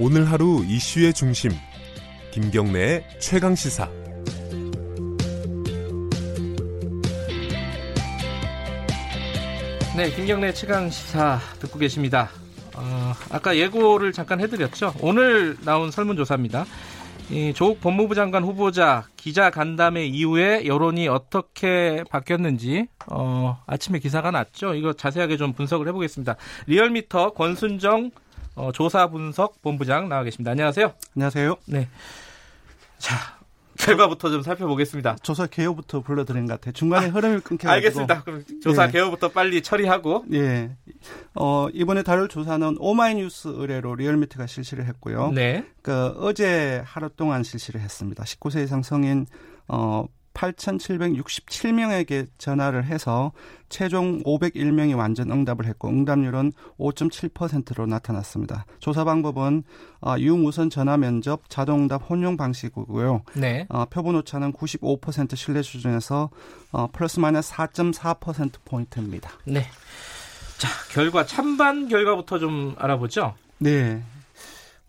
오늘 하루 이슈의 중심 김경래의 최강 시사 네, 김경래 최강 시사 듣고 계십니다. 어, 아까 예고를 잠깐 해드렸죠. 오늘 나온 설문조사입니다. 이 조국 법무부 장관 후보자 기자 간담회 이후에 여론이 어떻게 바뀌었는지 어, 아침에 기사가 났죠. 이거 자세하게 좀 분석을 해보겠습니다. 리얼미터 권순정 어, 조사 분석 본부장 나와 계십니다. 안녕하세요. 안녕하세요. 네. 자, 결과부터 좀 살펴보겠습니다. 조사 개요부터 불러드린 것 같아요. 중간에 아, 흐름이 끊겨가지고. 알겠습니다. 그럼 조사 예. 개요부터 빨리 처리하고. 예. 어, 이번에 다룰 조사는 오마이뉴스 의뢰로 리얼미터가 실시를 했고요. 네. 그 어제 하루 동안 실시를 했습니다. 19세 이상 성인 어 8,767명에게 전화를 해서 최종 501명이 완전 응답을 했고 응답률은 5.7%로 나타났습니다. 조사 방법은 어, 유무선 전화 면접 자동응답 혼용 방식이고요. 네. 어, 표본 오차는 95% 신뢰 수준에서 어, 플러스 마이너스 4.4% 포인트입니다. 네. 자, 결과 찬반 결과부터 좀 알아보죠. 네.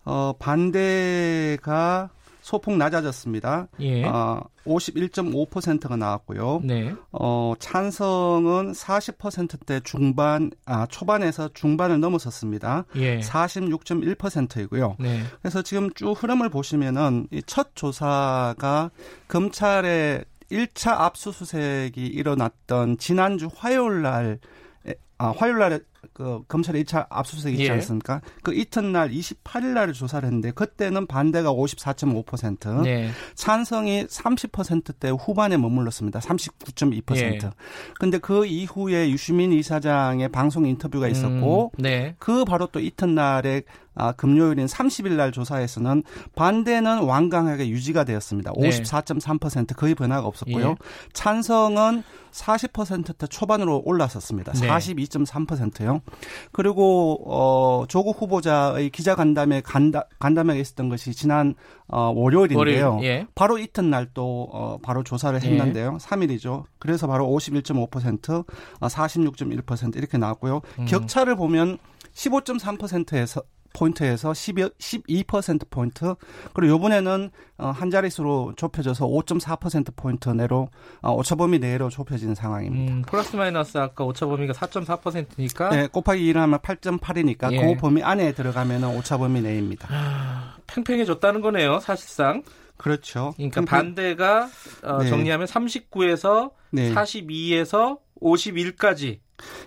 어, 반대가 소폭 낮아졌습니다. 예. 어, 51.5%가 나왔고요. 네. 어, 찬성은 40%대 중반, 아, 초반에서 중반을 넘어섰습니다. 예. 46.1%이고요. 네. 그래서 지금 쭉 흐름을 보시면은 이 첫 조사가 검찰의 1차 압수수색이 일어났던 지난주 화요일 날 아, 화요일 날에 그 검찰의 2차 압수수색 있지 예. 않습니까? 그 이튿날 28일 날 조사를 했는데 그때는 반대가 54.5%, 네. 찬성이 30%대 후반에 머물렀습니다. 39.2%. 예. 근데 그 이후에 유시민 이사장의 방송 인터뷰가 있었고 음, 네. 그 바로 또 이튿날에 아, 금요일인 30일 날 조사에서는 반대는 완강하게 유지가 되었습니다. 54.3% 거의 변화가 없었고요. 예. 찬성은 40%대 초반으로 올라섰습니다. 네. 42.3%요. 그리고 어 조국 후보자의 기자 간담회 간담 간담회에 있었던 것이 지난 어 월요일인데요. 월요일, 예. 바로 이튿날 또 어, 바로 조사를 예. 했는데요. 예. 3일이죠. 그래서 바로 51.5%, 어, 46.1% 이렇게 나왔고요. 음. 격차를 보면 15.3%에서 포인트에서 12, 12%포인트, 그리고 요번에는 어, 한 자릿수로 좁혀져서 5.4% 포인트 내로 어, 오차범위 내로 좁혀진 상황입니다. 음, 플러스 마이너스 아까 오차범위가 4.4%니까 네, 곱하기 1을 하면 8.8이니까 예. 그 범위 안에 들어가면 오차범위 내입니다. 아, 팽팽해졌다는 거네요, 사실상. 그렇죠. 그러니까 팽팽... 반대가 어, 네. 정리하면 39에서 네. 42에서 51까지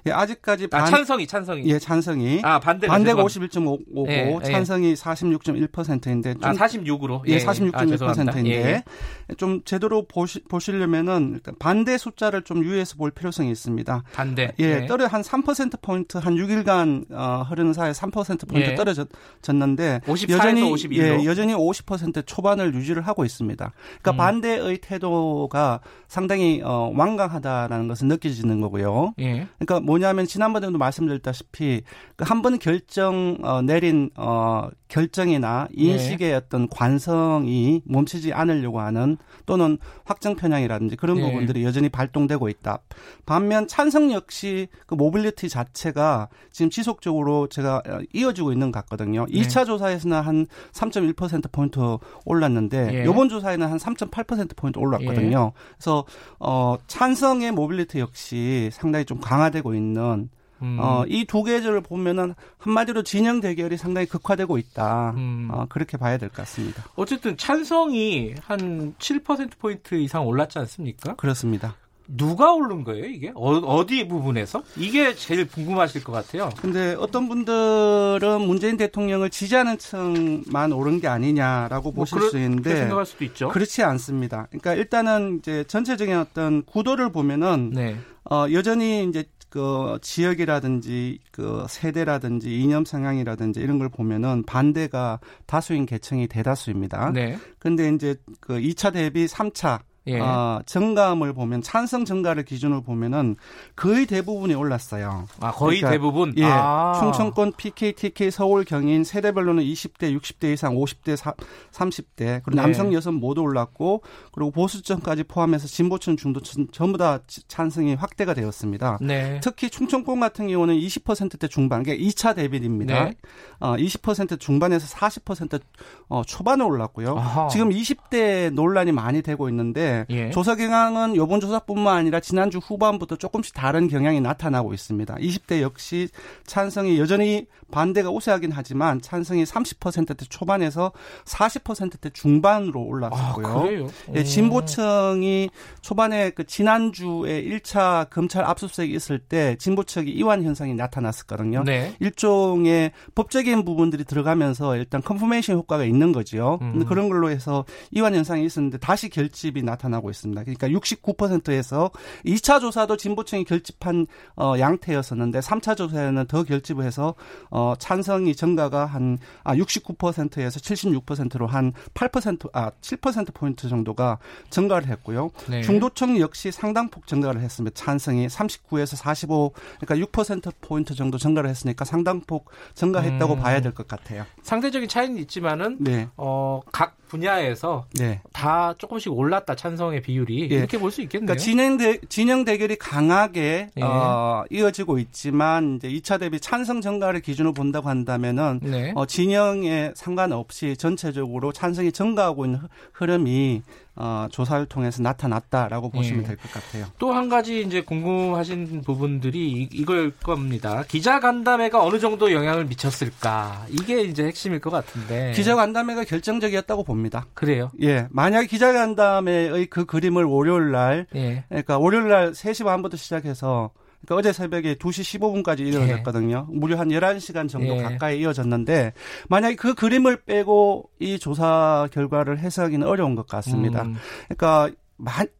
예, 아직까지 반, 아, 찬성이 찬성이 예 찬성이 아 반대가 반대가 51.5고 예, 예, 찬성이 46.1%인데 좀, 아 46으로 예, 예 46.1%인데 아, 좀 제대로 보시, 보시려면은 반대 숫자를 좀 유의해서 볼 필요성이 있습니다. 반대 예, 예. 떨어 한 3% 포인트 한 6일간 어, 흐르는 사이에 3% 포인트 예. 떨어졌는데 여전히 51로. 예, 여전히 50% 초반을 유지를 하고 있습니다. 그러니까 음. 반대의 태도가 상당히 어, 완강하다라는 것을 느껴지는 거고요. 예. 그러니까 뭐냐면 지난번에도 말씀드렸다시피 그 한 번 결정 어, 내린 어, 결정이나 인식의 네. 어떤 관성이 멈추지 않으려고 하는 또는 확정 편향이라든지 그런 네. 부분들이 여전히 발동되고 있다. 반면 찬성 역시 그 모빌리티 자체가 지금 지속적으로 제가 어, 이어지고 있는 것 같거든요. 네. 2차 조사에서는 한 3.1% 포인트 올랐는데 예. 이번 조사에는 한 3.8% 포인트 올랐거든요. 예. 그래서 어 찬성의 모빌리티 역시 상당히 좀 강화되고 있는 음. 어, 이 두 결집을 보면은 한마디로 진영 대결이 상당히 극화되고 있다. 음. 어, 그렇게 봐야 될 것 같습니다. 어쨌든 찬성이 한 7%포인트 이상 올랐지 않습니까? 그렇습니다. 누가 오른 거예요, 이게? 어디 부분에서? 이게 제일 궁금하실 것 같아요. 근데 어떤 분들은 문재인 대통령을 지지하는 층만 오른 게 아니냐라고 뭐 보실 그럴, 수 있는데. 생각할 수도 있죠. 그렇지 않습니다. 그러니까 일단은 이제 전체적인 어떤 구도를 보면은. 네. 어, 여전히 이제 그 지역이라든지 그 세대라든지 이념 성향이라든지 이런 걸 보면은 반대가 다수인 계층이 대다수입니다. 네. 근데 이제 그 2차 대비 3차 예. 어, 정감을 보면 찬성 정가를 기준으로 보면은 거의 대부분이 올랐어요. 아 거의 그러니까, 대부분. 예. 아. 충청권 PK, TK, 서울, 경인 세대별로는 20대, 60대 이상, 50대, 4, 30대 그리고 네. 남성, 여성 모두 올랐고 그리고 보수층까지 포함해서 진보층, 중도층 전부 다 찬성이 확대가 되었습니다. 네. 특히 충청권 같은 경우는 20%대 중반, 그러니까 2차 대비입니다. 네. 어, 20% 중반에서 40% 어, 초반에 올랐고요. 아하. 지금 20대 논란이 많이 되고 있는데 예. 조사 경향은 이번 조사뿐만 아니라 지난주 후반부터 조금씩 다른 경향이 나타나고 있습니다. 20대 역시 찬성이 여전히 반대가 우세하긴 하지만 찬성이 30%대 초반에서 40%대 중반으로 올랐었고요. 아, 그래요? 예, 진보층이 초반에 그 지난주에 1차 검찰 압수수색이 있을 때 진보층이 이완 현상이 나타났었거든요. 네. 일종의 법적인 부분들이 들어가면서 일단 confirmation 효과가 있는 거지요. 음. 그런 걸로 해서 이완 현상이 있었는데 다시 결집이 나타나고 있습니다. 그러니까 69%에서 2차 조사도 진보층이 결집한 어, 양태였었는데 3차 조사에는 더 결집을 해서 어, 찬성이 증가가 한 아, 69%에서 76%로 한 8%, 아, 7% 포인트 정도가 증가를 했고요. 네. 중도층 역시 상당폭 증가를 했습니다. 찬성이 39에서 45, 그러니까 6% 포인트 정도 증가를 했으니까 상당폭 증가했다고 음. 봐야 될 것 같아요. 상대적인 차이는 있지만은 네. 어, 각 분야에서 네. 다 조금씩 올랐다 찬성의 비율이 네. 이렇게 볼 수 있겠네요. 그러니까 진행 대, 진영 대결이 강하게 네. 어, 이어지고 있지만 이제 2차 대비 찬성 증가를 기준으로 본다고 한다면은 네. 어, 진영에 상관없이 전체적으로 찬성이 증가하고 있는 흐름이 어, 조사를 통해서 나타났다라고 보시면 예. 될것 같아요. 또 한 가지 이제 궁금하신 부분들이 이, 이걸 겁니다. 기자 간담회가 어느 정도 영향을 미쳤을까? 이게 이제 핵심일 것 같은데. 기자 간담회가 결정적이었다고 봅니다. 그래요? 예. 만약 기자 간담회의 그 그림을 월요일 날, 예. 그러니까 월요일 날 3시 반부터 시작해서 그러니까 어제 새벽에 2시 15분까지 이어졌거든요. 예. 무려 한 11시간 정도 예. 가까이 이어졌는데 만약에 그 그림을 빼고 이 조사 결과를 해석하기는 어려운 것 같습니다. 음. 그러니까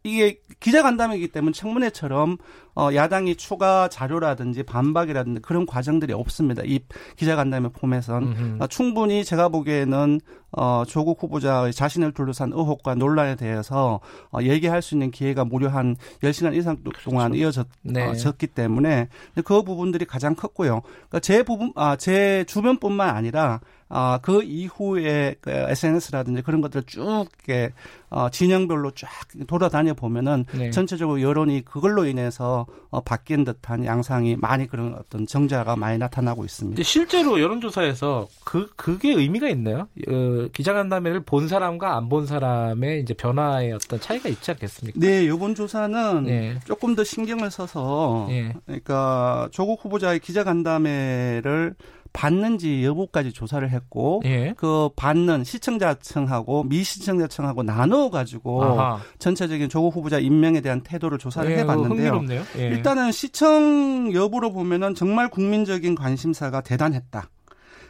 이게 기자간담회이기 때문에 청문회처럼 어, 야당이 추가 자료라든지 반박이라든지 그런 과정들이 없습니다. 이 기자간담회 폼에선 어, 충분히 제가 보기에는 어, 조국 후보자의 자신을 둘러싼 의혹과 논란에 대해서 어, 얘기할 수 있는 기회가 무려 한 10시간 이상 동안 그렇죠. 이어졌기 네. 어, 때문에 그 부분들이 가장 컸고요. 그러니까 제 부분, 아, 제 주변뿐만 아니라 아, 그 이후에 그 SNS라든지 그런 것들을 쭉 이렇게 어, 진영별로 쫙 돌아다녀 보면은 네. 전체적으로 여론이 그걸로 인해서 어, 바뀐 듯한 양상이 많이 그런 어떤 정자가 많이 나타나고 있습니다. 실제로 여론조사에서 그 그게 의미가 있나요? 어, 기자간담회를 본 사람과 안 본 사람의 이제 변화의 어떤 차이가 있지 않겠습니까? 네, 요번 조사는 네. 조금 더 신경을 써서 네. 그러니까 조국 후보자의 기자간담회를 받는지 여부까지 조사를 했고 예. 그 받는 시청자층하고 미시청자층하고 나눠 가지고 전체적인 조국 후보자 임명에 대한 태도를 조사를 예, 해봤는데요. 예. 일단은 시청 여부로 보면은 정말 국민적인 관심사가 대단했다.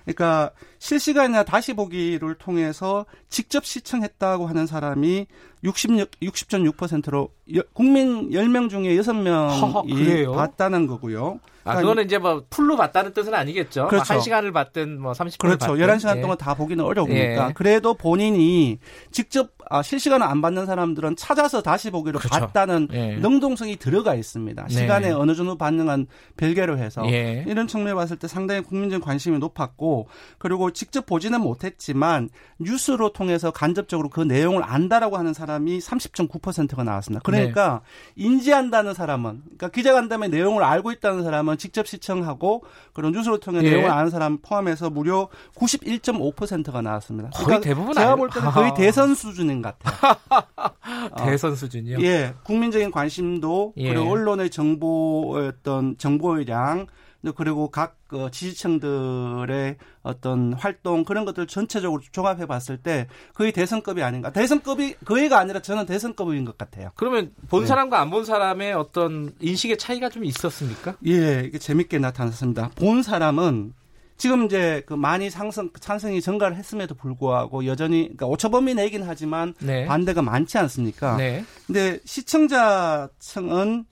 그러니까 실시간이나 다시 보기를 통해서 직접 시청했다고 하는 사람이 60, 60.6%로 국민 10명 중에 6명이 봤다는 거고요. 아, 그거는 이제 뭐 풀로 봤다는 뜻은 아니겠죠. 그렇죠. 1시간을 봤든 뭐 30분을 그렇죠. 봤든. 11시간 예. 동안 다 보기는 어려우니까. 예. 그래도 본인이 직접 아, 실시간을 안 받는 사람들은 찾아서 다시 보기로 그렇죠. 봤다는 예. 능동성이 들어가 있습니다. 네. 시간에 어느 정도 반응한 별개로 해서 예. 이런 측면에 봤을 때 상당히 국민적 관심이 높았고 그리고 직접 보지는 못했지만 뉴스로 통해서 간접적으로 그 내용을 안다라고 하는 사람 이 30.9%가 나왔습니다. 그러니까 네. 인지한다는 사람은 그러니까 기자간담회 내용을 알고 있다는 사람은 직접 시청하고 그런 뉴스를 통해 예. 내용을 아는 사람 포함해서 무려 91.5%가 나왔습니다. 거의 그러니까 대부분 제가 볼 때는 거의 대선 수준인 것 같아요. 대선 수준이요? 예, 국민적인 관심도 예. 그리고 언론의 정보였던 정보량 그리고 각그 지지층들의 어떤 활동 그런 것들 전체적으로 종합해 봤을 때 거의 대선급이 아닌가. 대선급이 거의가 아니라 저는 대선급인 것 같아요. 그러면 본 네. 사람과 안 본 사람의 어떤 인식의 차이가 좀 있었습니까? 예, 이게 재밌게 나타났습니다. 본 사람은 지금 이제 그 많이 상승 찬성이 증가를 했음에도 불구하고 여전히 그러니까 오차범위 내긴 하지만 네. 반대가 많지 않습니까? 네. 근데 시청자층은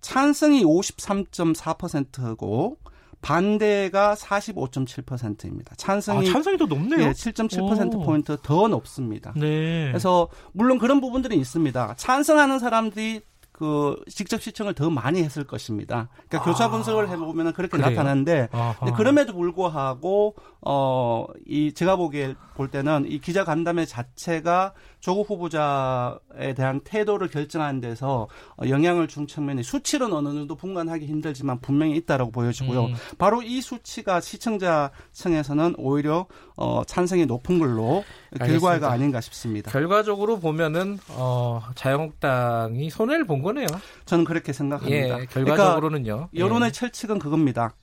찬성이 53.4%고 반대가 45.7%입니다. 찬성이 아, 찬성이 더 높네요. 예, 7.7% 포인트 더 높습니다. 네. 그래서 물론 그런 부분들이 있습니다. 찬성하는 사람들이 그 직접 시청을 더 많이 했을 것입니다. 그러니까 아, 교차 분석을 해보면 그렇게 그래요? 나타나는데 그럼에도 불구하고 어 이 제가 보기에 볼 때는 이 기자 간담회 자체가 조국 후보자에 대한 태도를 결정하는 데서 영향을 준 측면이 수치로는 어느 정도 분간하기 힘들지만 분명히 있다라고 보여지고요. 음. 바로 이 수치가 시청자층에서는 오히려 어, 찬성이 높은 걸로 결과가 아닌가 싶습니다. 결과적으로 보면은 어, 자유한국당이 손해를 본 거네요. 저는 그렇게 생각합니다. 예, 결과적으로는요. 그러니까 여론의 예. 철칙은 그겁니다.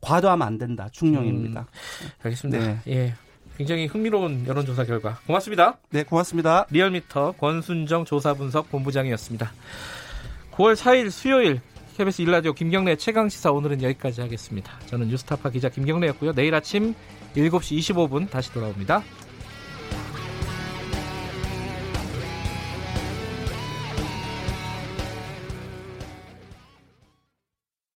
과도하면 안 된다. 중용입니다. 음, 알겠습니다. 네. 예. 굉장히 흥미로운 여론조사 결과. 고맙습니다. 네, 고맙습니다. 리얼미터 권순정 조사분석 본부장이었습니다. 9월 4일 수요일 KBS 일라디오 김경래 최강 시사 오늘은 여기까지 하겠습니다. 저는 뉴스타파 기자 김경래였고요. 내일 아침 7시 25분 다시 돌아옵니다.